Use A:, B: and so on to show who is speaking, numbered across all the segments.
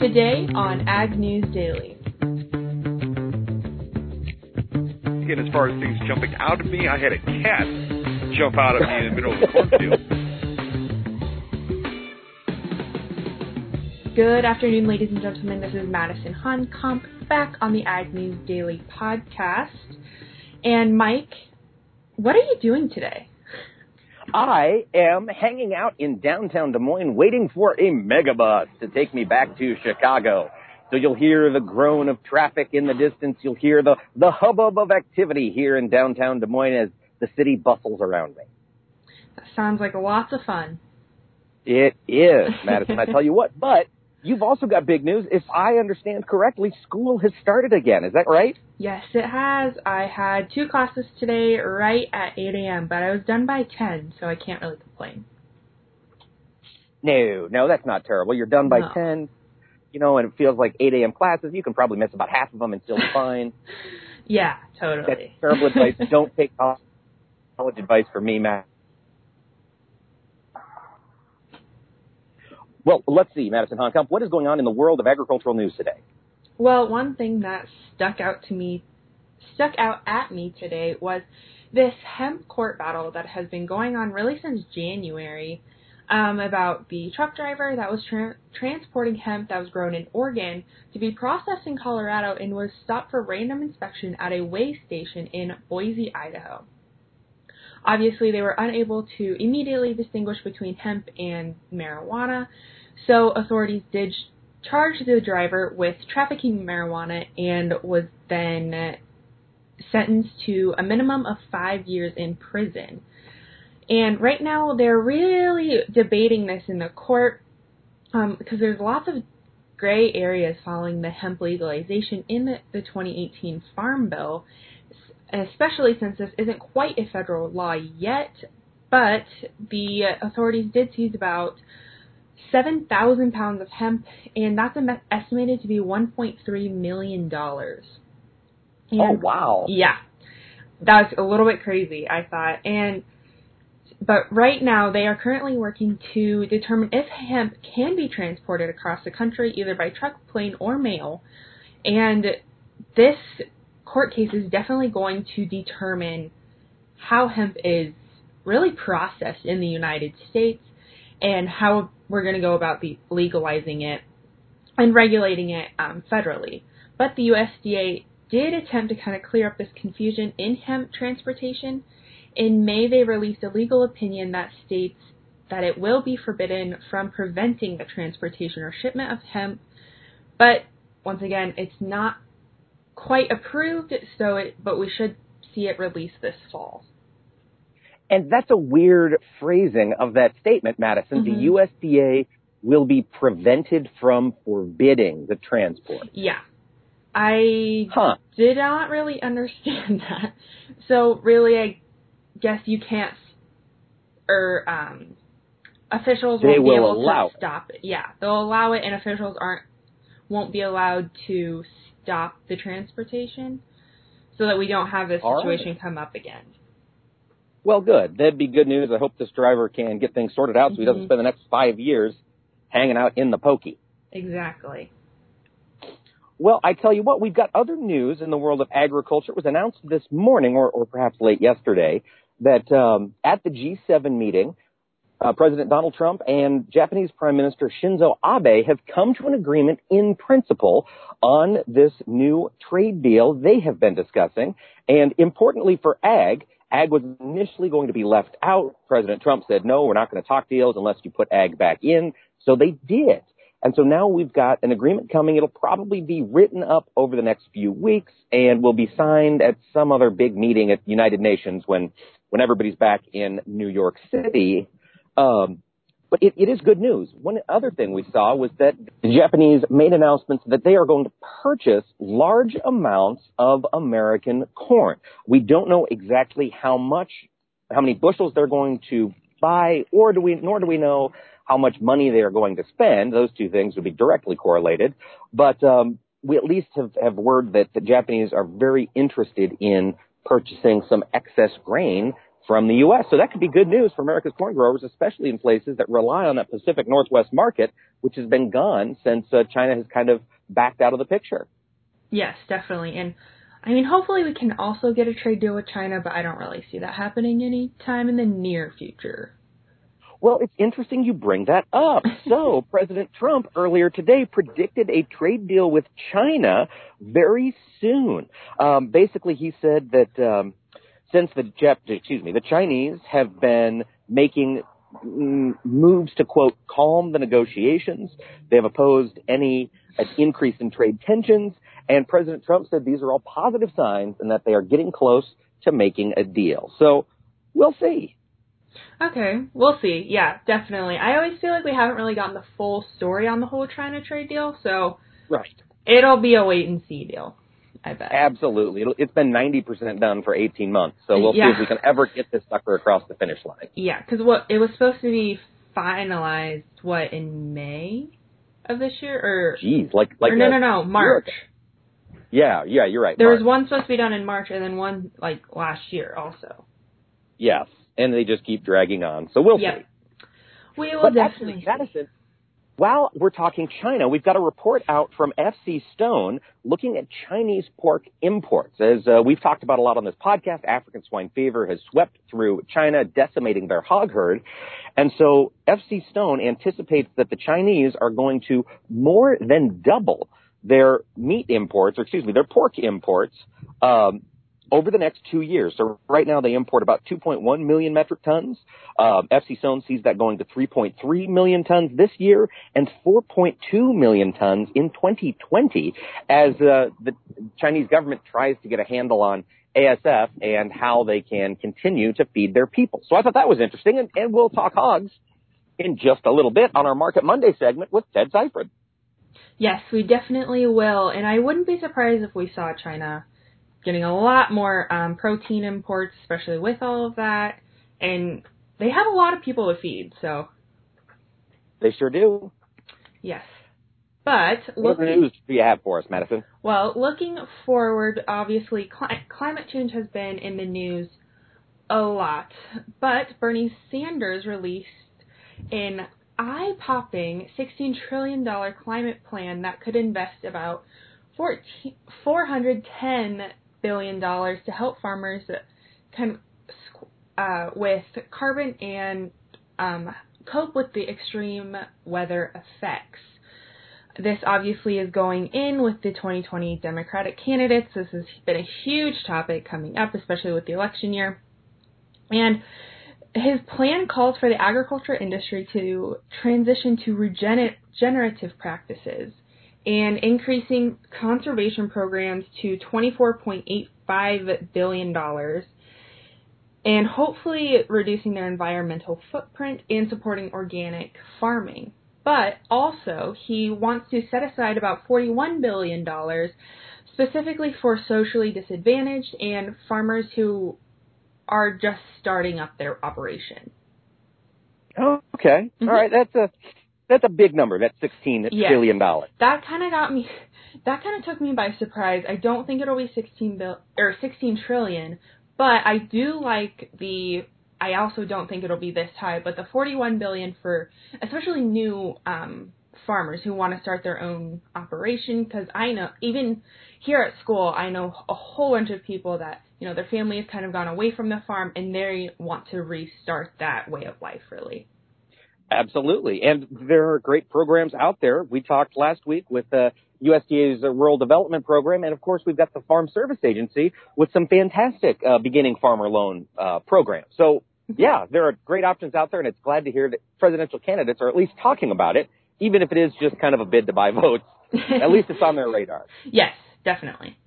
A: Today on Ag News Daily.
B: Again, as far as things jumping out of me, I had a cat jump out of me in the middle of the cornfield.
A: Good afternoon, ladies and gentlemen. This is Madison Honkamp back on the Ag News Daily podcast. And Mike, what are you doing today?
C: I am hanging out in downtown Des Moines waiting for a megabus to take me back to Chicago. So you'll hear the groan of traffic in the distance. You'll hear the, the hubbub of activity here in downtown Des Moines as the city bustles around me.
A: That sounds like lots of fun.
C: It is, Madison. I tell you what, but You've also got big news. If I understand correctly, school has started again. Is that right?
A: Yes, it has. I had two classes today right at 8 a.m., but I was done by 10, so I can't really complain.
C: No, no, that's not terrible. You're done by
A: No.
C: 10, you know, and it feels like 8 a.m. classes. You can probably miss about half of them and still be fine.
A: Yeah,
C: That's
A: totally.
C: terrible advice. Don't take college advice from me, Matt. Well, let's see, Madison Honkamp. What is going on in the world of agricultural news today?
A: Well, one thing that stuck out to me, stuck out at me today was this hemp court battle that has been going on really since January um, about the truck driver that was tra- transporting hemp that was grown in Oregon to be processed in Colorado and was stopped for random inspection at a weigh station in Boise, Idaho. Obviously, they were unable to immediately distinguish between hemp and marijuana, so authorities did charge the driver with trafficking marijuana and was then sentenced to a minimum of five years in prison. And right now, they're really debating this in the court um, because there's lots of gray areas following the hemp legalization in the, the 2018 Farm Bill, especially since this isn't quite a federal law yet. But the authorities did seize about 7,000 pounds of hemp, and that's estimated to be $1.3 million.
C: oh, wow.
A: yeah, that's a little bit crazy, I thought. And but right now they are currently working to determine if hemp can be transported across the country either by truck, plane, or mail. And this court case is definitely going to determine how hemp is really processed in the United States and how we're going to go about legalizing it and regulating it um, federally. But the USDA did attempt to kind of clear up this confusion in hemp transportation. In May, they released a legal opinion that states that it will be forbidden from preventing the transportation or shipment of hemp. But once again, it's not quite approved, so it, but we should see it released this fall.
C: And that's a weird phrasing of that statement, Madison.
A: Mhm.
C: The USDA will be prevented from forbidding the transport.
A: Yeah. I
C: Huh.
A: did not really understand that. So really, I guess you can't, or um, officials
C: They
A: won't be
C: will
A: able
C: allow
A: to stop it. Yeah, they'll allow it, and officials aren't won't be allowed to stop the transportation, so that we don't have this
C: All right.
A: situation come up again.
C: Well, good. That'd be good news. I hope this driver can get things sorted out so he doesn't
A: Mhm.
C: spend the next five years hanging out in the pokey.
A: Exactly.
C: Well, I tell you what, we've got other news in the world of agriculture. It was announced this morning, or, or perhaps late yesterday, that um, at the G7 meeting, uh, President Donald Trump and Japanese Prime Minister Shinzo Abe have come to an agreement in principle on this new trade deal they have been discussing. And importantly for ag, ag was initially going to be left out. President Trump said, no, we're not going to talk deals unless you put ag back in. So they did. And so now we've got an agreement coming. It'll probably be written up over the next few weeks and will be signed at some other big meeting at the United Nations when, when everybody's back in New York City. Um, but it, it is good news. One other thing we saw was that the Japanese made announcements that they are going to purchase large amounts of American corn. We don't know exactly how much, how many bushels they're going to buy, or do we, nor do we know how much money they are going to spend. Those two things would be directly correlated. But um, we at least have, have word that the Japanese are very interested in purchasing some excess grain from the U.S. So that could be good news for America's corn growers, especially in places that rely on that Pacific Northwest market, which has been gone since uh, China has kind of backed out of the picture.
A: Yes, definitely. And I mean, hopefully we can also get a trade deal with China, but I don't really see that happening anytime in the near future.
C: Well, it's interesting you bring that up. So, President Trump earlier today predicted a trade deal with China very soon. Um, basically, he said that um, since the Jap- excuse me, the Chinese have been making mm, moves to quote calm the negotiations. They have opposed any uh, increase in trade tensions, and President Trump said these are all positive signs and that they are getting close to making a deal. So we'll see.
A: Okay, we'll see. Yeah, definitely. I always feel like we haven't really gotten the full story on the whole China trade deal, so
C: right.
A: It'll be a wait and see deal. I bet.
C: Absolutely. It'll, it's been 90% done for 18 months, so we'll yeah. see if we can ever get this sucker across the finish line.
A: Yeah, because what it was supposed to be finalized, what, in May of this year? Or,
C: Jeez, like, like
A: or no, no, no, March.
C: Yeah, yeah, you're right.
A: There
C: March.
A: was one supposed to be done in March and then one, like, last year also.
C: Yes, and they just keep dragging on, so we'll
A: yep.
C: see.
A: We will
C: but
A: definitely
C: actually, Madison, while we're talking China, we've got a report out from FC Stone looking at Chinese pork imports. As uh, we've talked about a lot on this podcast, African swine fever has swept through China, decimating their hog herd. And so FC Stone anticipates that the Chinese are going to more than double their meat imports, or excuse me, their pork imports, um, over the next two years. So right now they import about 2.1 million metric tons. Um, FC Stone sees that going to 3.3 million tons this year and 4.2 million tons in 2020 as uh, the Chinese government tries to get a handle on ASF and how they can continue to feed their people. So I thought that was interesting, and, and we'll talk hogs in just a little bit on our Market Monday segment with Ted Seifert.
A: Yes, we definitely will, and I wouldn't be surprised if we saw China getting a lot more um, protein imports, especially with all of that. And they have a lot of people to feed, so.
C: They sure do.
A: Yes. But
C: what news do you have for us, Madison?
A: Well, looking forward, obviously, cli- climate change has been in the news a lot. But Bernie Sanders released an eye-popping $16 trillion climate plan that could invest about 14, 410 billion dollars to help farmers uh, with carbon and um, cope with the extreme weather effects. This obviously is going in with the 2020 Democratic candidates. This has been a huge topic coming up, especially with the election year. And his plan calls for the agriculture industry to transition to regenerative practices and increasing conservation programs to $24.85 billion and hopefully reducing their environmental footprint and supporting organic farming. But also, he wants to set aside about $41 billion specifically for socially disadvantaged and farmers who are just starting up their operation.
C: Oh, okay. Mm-hmm. All right. That's a that's a big number. That's sixteen
A: yes.
C: billion dollars.
A: That kind of got me. That kind of took me by surprise. I don't think it'll be sixteen bill or sixteen trillion, but I do like the. I also don't think it'll be this high, but the forty-one billion for especially new um, farmers who want to start their own operation. Because I know even here at school, I know a whole bunch of people that you know their family has kind of gone away from the farm and they want to restart that way of life. Really.
C: Absolutely. And there are great programs out there. We talked last week with uh, USDA's Rural Development Program, and of course, we've got the Farm Service Agency with some fantastic uh, beginning farmer loan uh, programs. So, mm-hmm. yeah, there are great options out there, and it's glad to hear that presidential candidates are at least talking about it, even if it is just kind of a bid to buy votes. at least it's on their radar.
A: Yes, definitely.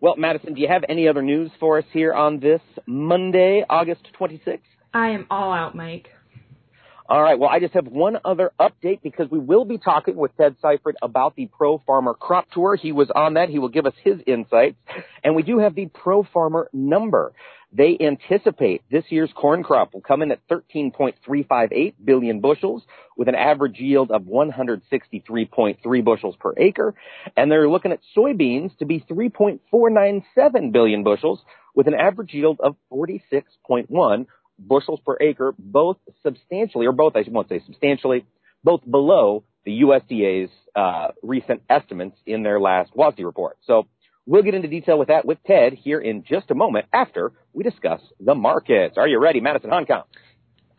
C: Well, Madison, do you have any other news for us here on this Monday, August 26th?
A: I am all out, Mike.
C: All right. Well, I just have one other update because we will be talking with Ted Seifert about the Pro Farmer Crop Tour. He was on that. He will give us his insights. And we do have the Pro Farmer number. They anticipate this year's corn crop will come in at 13.358 billion bushels with an average yield of 163.3 bushels per acre. And they're looking at soybeans to be 3.497 billion bushels with an average yield of 46.1 bushels per acre, both substantially, or both, I won't say substantially, both below the USDA's uh, recent estimates in their last WASDE report. So we'll get into detail with that with Ted here in just a moment after we discuss the markets. Are you ready, Madison Honkamp?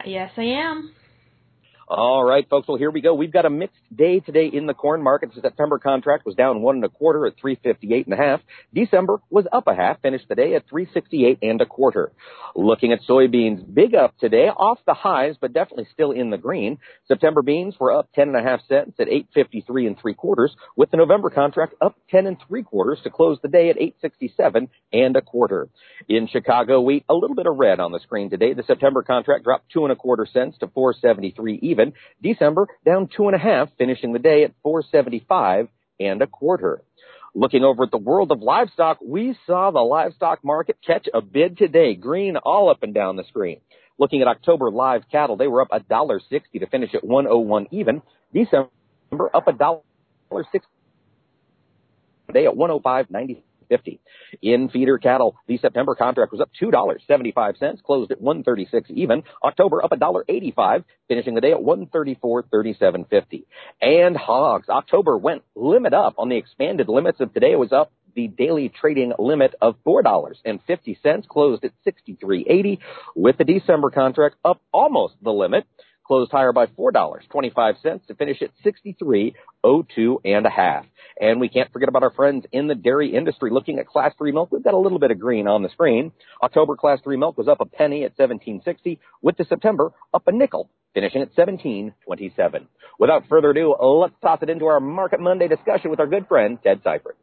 A: Yes, I am.
C: All right, folks. Well, here we go. We've got a mixed day today in the corn market. The September contract was down one and a quarter at 358 and a half. December was up a half, finished the day at 368 and a quarter. Looking at soybeans, big up today, off the highs, but definitely still in the green. September beans were up 10 and a half cents at 853 and three quarters, with the November contract up 10 and three quarters to close the day at 867 and a quarter. In Chicago, wheat, a little bit of red on the screen today. The September contract dropped two and a quarter cents to 473 even. December down two and a half, finishing the day at 475 and a quarter. Looking over at the world of livestock, we saw the livestock market catch a bid today, green all up and down the screen. Looking at October live cattle, they were up a dollar sixty to finish at 101 even. December up a dollar sixty. Today at 105.90. 50. In feeder cattle, the September contract was up $2.75, closed at 136 even. October up $1.85, finishing the day at 134.37.50. And hogs, October went limit up on the expanded limits of today. It was up the daily trading limit of $4.50, closed at 63.80, with the December contract up almost the limit closed higher by $4.25 to finish at 63.02 and a half. And we can't forget about our friends in the dairy industry looking at class 3 milk. We've got a little bit of green on the screen. October class 3 milk was up a penny at 17.60 with the September up a nickel finishing at 17.27. Without further ado, let's toss it into our Market Monday discussion with our good friend Ted Seifert.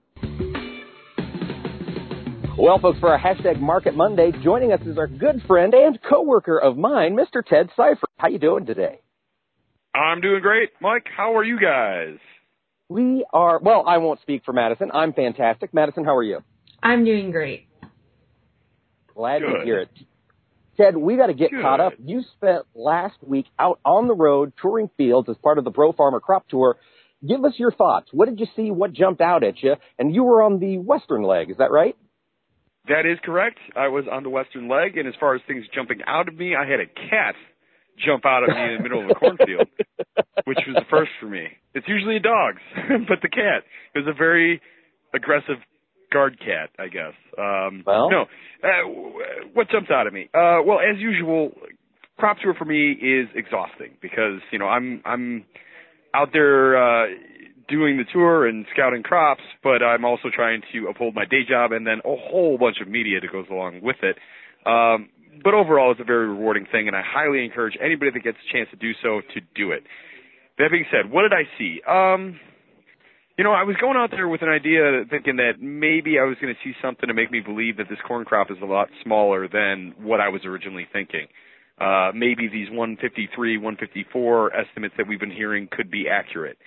C: Well, folks, for our hashtag Market Monday, joining us is our good friend and coworker of mine, Mr. Ted Seifert. How you doing today?
B: I'm doing great, Mike. How are you guys?
C: We are well. I won't speak for Madison. I'm fantastic. Madison, how are you?
A: I'm doing great.
C: Glad Good. to hear it. Ted, we got to get Good. caught up. You spent last week out on the road touring fields as part of the Pro Farmer Crop Tour. Give us your thoughts. What did you see? What jumped out at you? And you were on the western leg, is that right?
B: That is correct. I was on the western leg, and as far as things jumping out of me, I had a cat jump out of me in the middle of a cornfield, which was the first for me. It's usually a dog, but the cat it was a very aggressive guard cat, I guess. Um,
C: well,
B: no, uh, what jumps out at me? Uh, well, as usual, crop tour for me is exhausting because you know I'm I'm out there. Uh, doing the tour and scouting crops, but I'm also trying to uphold my day job and then a whole bunch of media that goes along with it. Um, but overall, it's a very rewarding thing, and I highly encourage anybody that gets a chance to do so to do it. That being said, what did I see? Um, you know, I was going out there with an idea thinking that maybe I was going to see something to make me believe that this corn crop is a lot smaller than what I was originally thinking. Uh, maybe these 153, 154 estimates that we've been hearing could be accurate.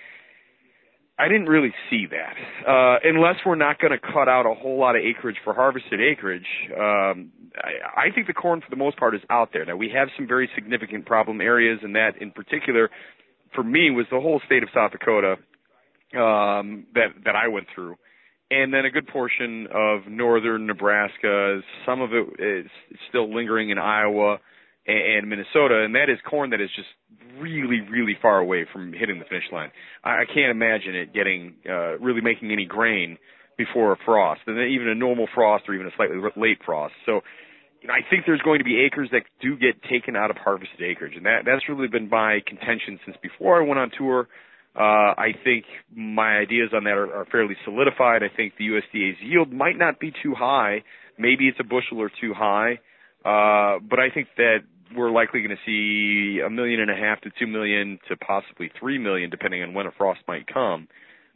B: I didn't really see that. Uh, unless we're not going to cut out a whole lot of acreage for harvested acreage, um, I, I think the corn for the most part is out there. Now we have some very significant problem areas, and that in particular, for me, was the whole state of South Dakota um, that that I went through, and then a good portion of northern Nebraska. Some of it is still lingering in Iowa and Minnesota, and that is corn that is just really, really far away from hitting the finish line. I, I can't imagine it getting uh, really making any grain before a frost, and then even a normal frost or even a slightly late frost. So, you know, I think there's going to be acres that do get taken out of harvested acreage, and that that's really been my contention since before I went on tour. Uh, I think my ideas on that are, are fairly solidified. I think the USDA's yield might not be too high. Maybe it's a bushel or too high. Uh, but I think that we're likely going to see a million and a half to two million to possibly three million, depending on when a frost might come,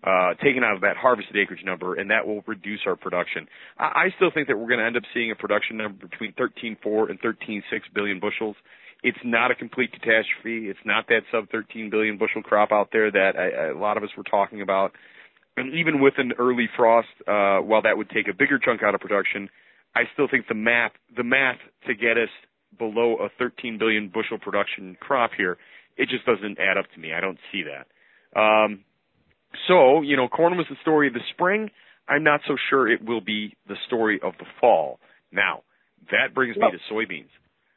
B: uh, taken out of that harvested acreage number, and that will reduce our production. I, I still think that we're going to end up seeing a production number between 13.4 and 13.6 billion bushels. It's not a complete catastrophe. It's not that sub 13 billion bushel crop out there that a lot of us were talking about. And even with an early frost, uh, while that would take a bigger chunk out of production, I still think the math, the math to get us below a 13 billion bushel production crop here, it just doesn't add up to me. I don't see that. Um, so, you know, corn was the story of the spring. I'm not so sure it will be the story of the fall. Now, that brings
C: Well-
B: me to soybeans.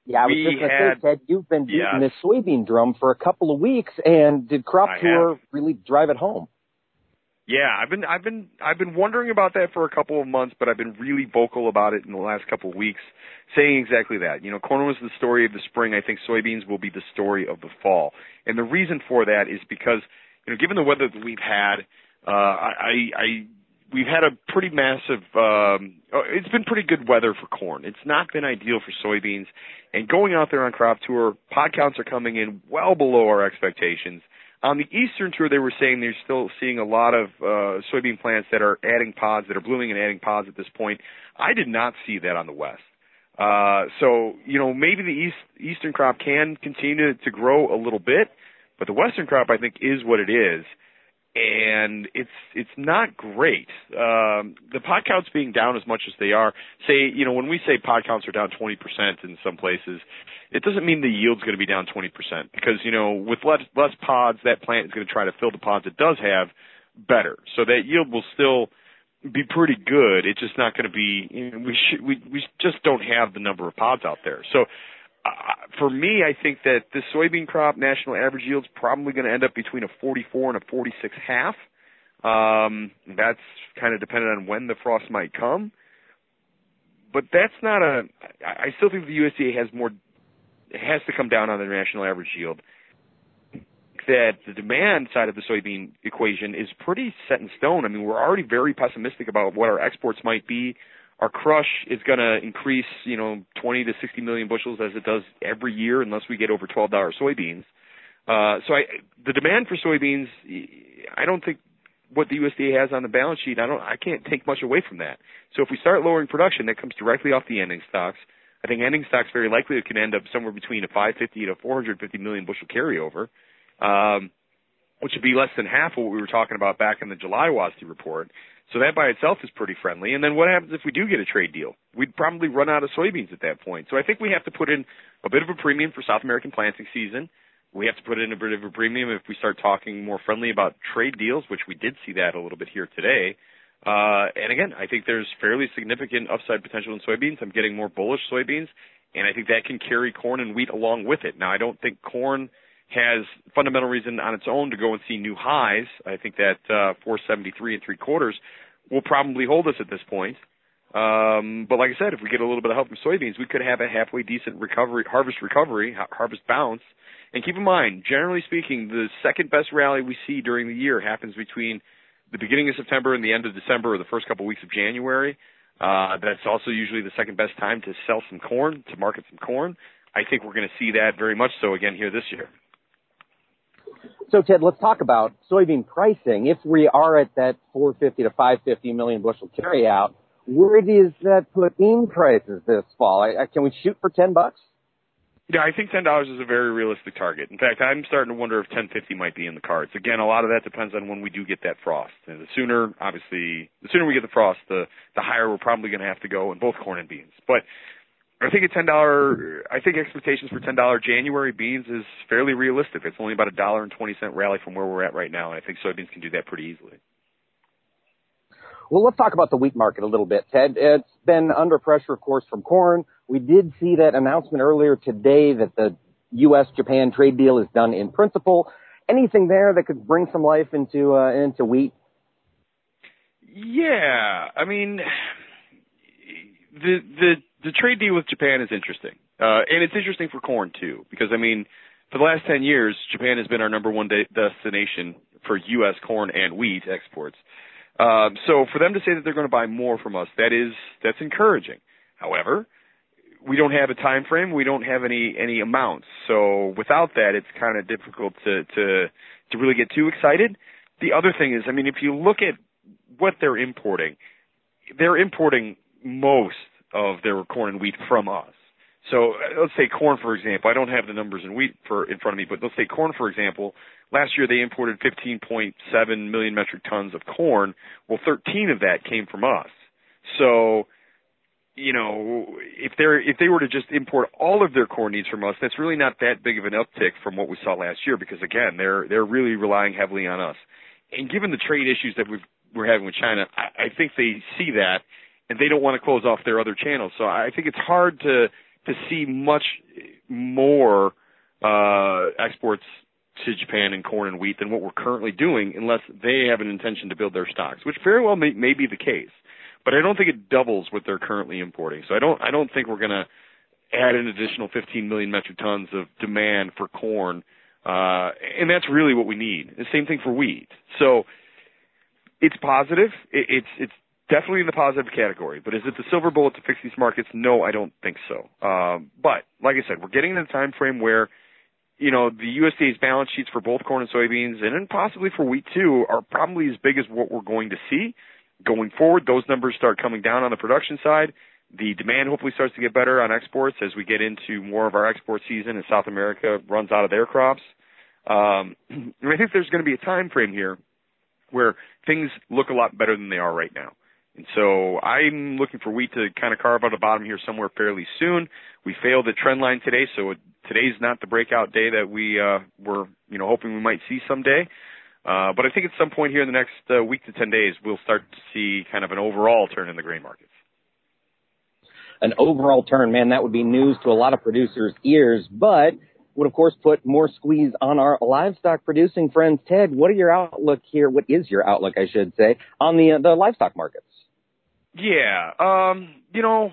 C: Yeah, I was
B: We
C: just going to
B: had-
C: say, Ted, you've been beating
B: Yes.
C: this soybean drum for a couple of weeks, and did Crop
B: I
C: Tour really drive it home?
B: Yeah, I've been I've been I've been wondering about that for a couple of months, but I've been really vocal about it in the last couple of weeks, saying exactly that. You know, corn was the story of the spring. I think soybeans will be the story of the fall, and the reason for that is because you know, given the weather that we've had, uh, I, I we've had a pretty massive. Um, oh, it's been pretty good weather for corn. It's not been ideal for soybeans, and going out there on crop tour, pod counts are coming in well below our expectations. On the eastern tour, they were saying they're still seeing a lot of uh, soybean plants that are adding pods, that are blooming and adding pods at this point. I did not see that on the west. Uh, so you know maybe the east eastern crop can continue to grow a little bit, but the western crop I think is what it is, and it's it's not great. Um, the pod counts being down as much as they are, say you know when we say pod counts are down 20% in some places, it doesn't mean the yield's going to be down 20% because you know with less less pods that plant is going to try to fill the pods it does have better, so that yield will still be pretty good. It's just not going to be. You know, we should, we we just don't have the number of pods out there. So uh, for me, I think that the soybean crop national average yield's probably going to end up between a 44 and a 46 half. Um, that's kind of dependent on when the frost might come. But that's not a. I still think the USDA has more. Has to come down on the national average yield. That the demand side of the soybean equation is pretty set in stone. I mean, we're already very pessimistic about what our exports might be our crush is going to increase, you know, 20 to 60 million bushels as it does every year unless we get over $12 soybeans. Uh, so I, the demand for soybeans, I don't think what the USDA has on the balance sheet, I don't, I can't take much away from that. So if we start lowering production, that comes directly off the ending stocks. I think ending stocks very likely can end up somewhere between a 550 to 450 million bushel carryover, um, which would be less than half of what we were talking about back in the July WASDE report. So that by itself is pretty friendly. And then what happens if we do get a trade deal? We'd probably run out of soybeans at that point. So I think we have to put in a bit of a premium for South American planting season. We have to put in a bit of a premium if we start talking more friendly about trade deals, which we did see that a little bit here today. Uh, and again, I think there's fairly significant upside potential in soybeans. I'm getting more bullish soybeans, and I think that can carry corn and wheat along with it. Now, I don't think corn has fundamental reason on its own to go and see new highs. I think that uh, 473 and three quarters will probably hold us at this point. Um, but like I said, if we get a little bit of help from soybeans, we could have a halfway decent recovery, harvest recovery, ha- harvest bounce. And keep in mind, generally speaking, the second best rally we see during the year happens between the beginning of September and the end of December or the first couple of weeks of January. Uh, that's also usually the second best time to sell some corn, to market some corn. I think we're going to see that very much so again here this year.
C: So, Ted, let's talk about soybean pricing. If we are at that 450 to 550 million bushel carryout, where does that put bean prices this fall? I, I, can we shoot for 10 bucks?
B: Yeah, I think ten dollars is a very realistic target. In fact, I'm starting to wonder if ten fifty might be in the cards. Again, a lot of that depends on when we do get that frost. And the sooner, obviously, the sooner we get the frost, the the higher we're probably going to have to go in both corn and beans. But I think a ten dollar, I think expectations for ten dollar January beans is fairly realistic. It's only about a dollar and twenty cent rally from where we're at right now, and I think soybeans can do that pretty easily.
C: Well, let's talk about the wheat market a little bit, Ted. It's been under pressure, of course, from corn. We did see that announcement earlier today that the U.S.-Japan trade deal is done in principle. Anything there that could bring some life into uh, into wheat?
B: Yeah, I mean, the the the trade deal with Japan is interesting, uh, and it's interesting for corn too, because I mean, for the last ten years, Japan has been our number one de- destination for U.S. corn and wheat exports. Um, so for them to say that they're going to buy more from us, that is that's encouraging. However, we don't have a time frame. We don't have any any amounts. So without that, it's kind of difficult to to to really get too excited. The other thing is, I mean, if you look at what they're importing, they're importing most of their corn and wheat from us. So uh, let's say corn, for example. I don't have the numbers in wheat for in front of me, but let's say corn, for example. Last year they imported 15.7 million metric tons of corn. Well, 13 of that came from us. So, you know, if they're if they were to just import all of their corn needs from us, that's really not that big of an uptick from what we saw last year because again, they're they're really relying heavily on us. And given the trade issues that we've, we're having with China, I, I think they see that and they don't want to close off their other channels. So I think it's hard to to see much more uh, exports to Japan in corn and wheat than what we're currently doing, unless they have an intention to build their stocks, which very well may, may be the case. But I don't think it doubles what they're currently importing. So I don't I don't think we're going to add an additional 15 million metric tons of demand for corn, uh, and that's really what we need. The same thing for wheat. So it's positive. It, it's it's definitely in the positive category. But is it the silver bullet to fix these markets? No, I don't think so. Um, but like I said, we're getting in a time frame where you know the USDA's balance sheets for both corn and soybeans, and then possibly for wheat too, are probably as big as what we're going to see going forward. Those numbers start coming down on the production side. The demand hopefully starts to get better on exports as we get into more of our export season and South America runs out of their crops. Um, and I think there's going to be a time frame here where things look a lot better than they are right now. And so I'm looking for wheat to kind of carve out a bottom here somewhere fairly soon. We failed the trend line today, so today's not the breakout day that we uh, were, you know, hoping we might see someday. Uh, but I think at some point here in the next uh, week to 10 days, we'll start to see kind of an overall turn in the grain markets.
C: An overall turn, man, that would be news to a lot of producers' ears, but would of course put more squeeze on our livestock producing friends. Ted, what are your outlook here? What is your outlook, I should say, on the uh, the livestock markets?
B: Yeah, um, you know,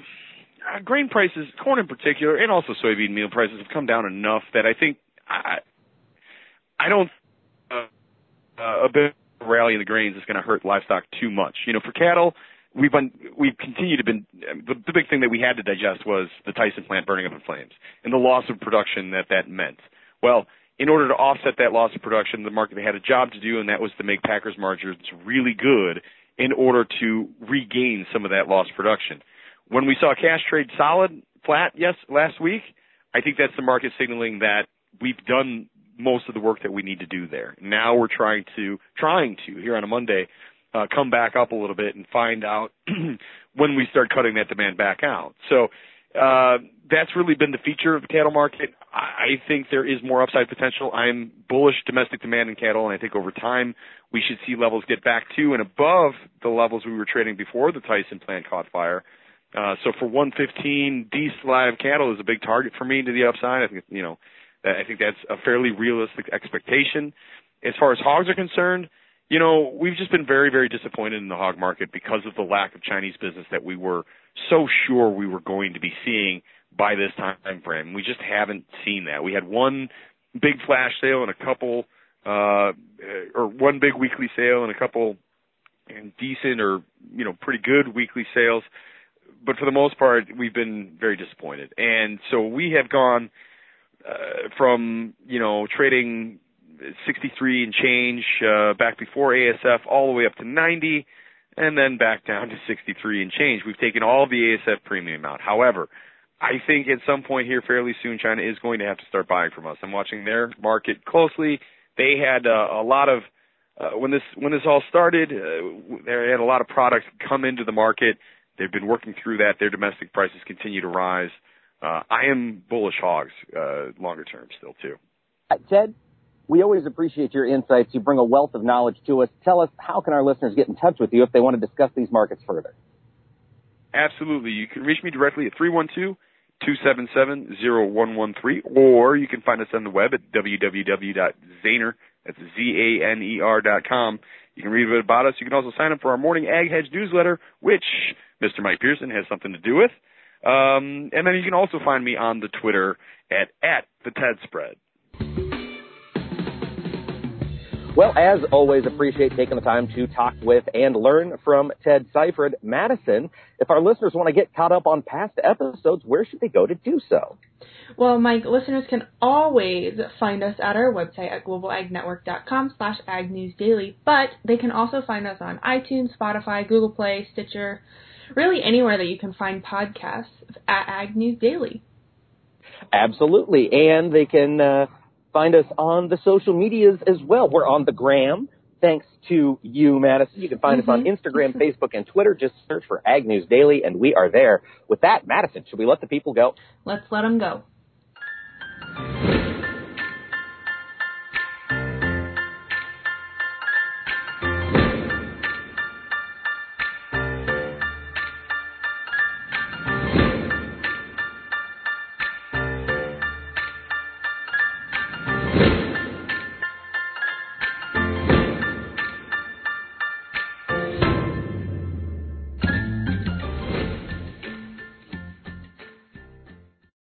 B: uh, grain prices, corn in particular, and also soybean meal prices have come down enough that I think I, I don't uh, uh, a bit rally in the grains is going to hurt livestock too much. You know, for cattle, we've been we've continued to been the, the big thing that we had to digest was the Tyson plant burning up in flames and the loss of production that that meant. Well, in order to offset that loss of production, the market had a job to do, and that was to make Packers margins really good in order to regain some of that lost production. When we saw cash trade solid, flat, yes, last week, I think that's the market signaling that we've done most of the work that we need to do there. Now we're trying to trying to here on a Monday uh, come back up a little bit and find out when we start cutting that demand back out. So uh, that's really been the feature of the cattle market. I think there is more upside potential. I'm bullish domestic demand in cattle, and I think over time we should see levels get back to and above the levels we were trading before the Tyson plant caught fire. Uh, so for 115, decent live cattle is a big target for me to the upside. I think you know, I think that's a fairly realistic expectation. As far as hogs are concerned, you know, we've just been very, very disappointed in the hog market because of the lack of Chinese business that we were so sure we were going to be seeing by this time frame. We just haven't seen that. We had one big flash sale and a couple, uh, or one big weekly sale and a couple and decent or, you know, pretty good weekly sales. But for the most part, we've been very disappointed. And so we have gone, uh, from, you know, trading 63 and change uh, back before ASF, all the way up to 90, and then back down to 63 and change. We've taken all the ASF premium out. However, I think at some point here, fairly soon, China is going to have to start buying from us. I'm watching their market closely. They had uh, a lot of uh, when this when this all started, uh, they had a lot of products come into the market. They've been working through that. Their domestic prices continue to rise. Uh, I am bullish hogs uh, longer term still too.
C: Uh, Ted, we always appreciate your insights. You bring a wealth of knowledge to us. Tell us how can our listeners get in touch with you if they want to discuss these markets further?
B: Absolutely. You can reach me directly at 312 277 0113, or you can find us on the web at www.zaner, that's Z-A-N-E-R dot com. You can read a bit about us. You can also sign up for our morning Ag Hedge newsletter, which Mr. Mike Pearson has something to do with. Um, and then you can also find me on the Twitter at, at the TED Spread.
C: Well, as always, appreciate taking the time to talk with and learn from Ted Seifert. Madison, if our listeners want to get caught up on past episodes, where should they go to do so?
A: Well, Mike, listeners can always find us at our website at globalagnetwork.com slash agnewsdaily, but they can also find us on iTunes, Spotify, Google Play, Stitcher, really anywhere that you can find podcasts at Ag News Daily.
C: Absolutely. And they can uh, Find us on the social medias as well. We're on the gram. Thanks to you, Madison. You can find mm-hmm. us on mm-hmm. Instagram, Facebook, and Twitter. Just search for Ag News Daily, and we are there. With that, Madison, should we let the people go?
A: Let's let them go.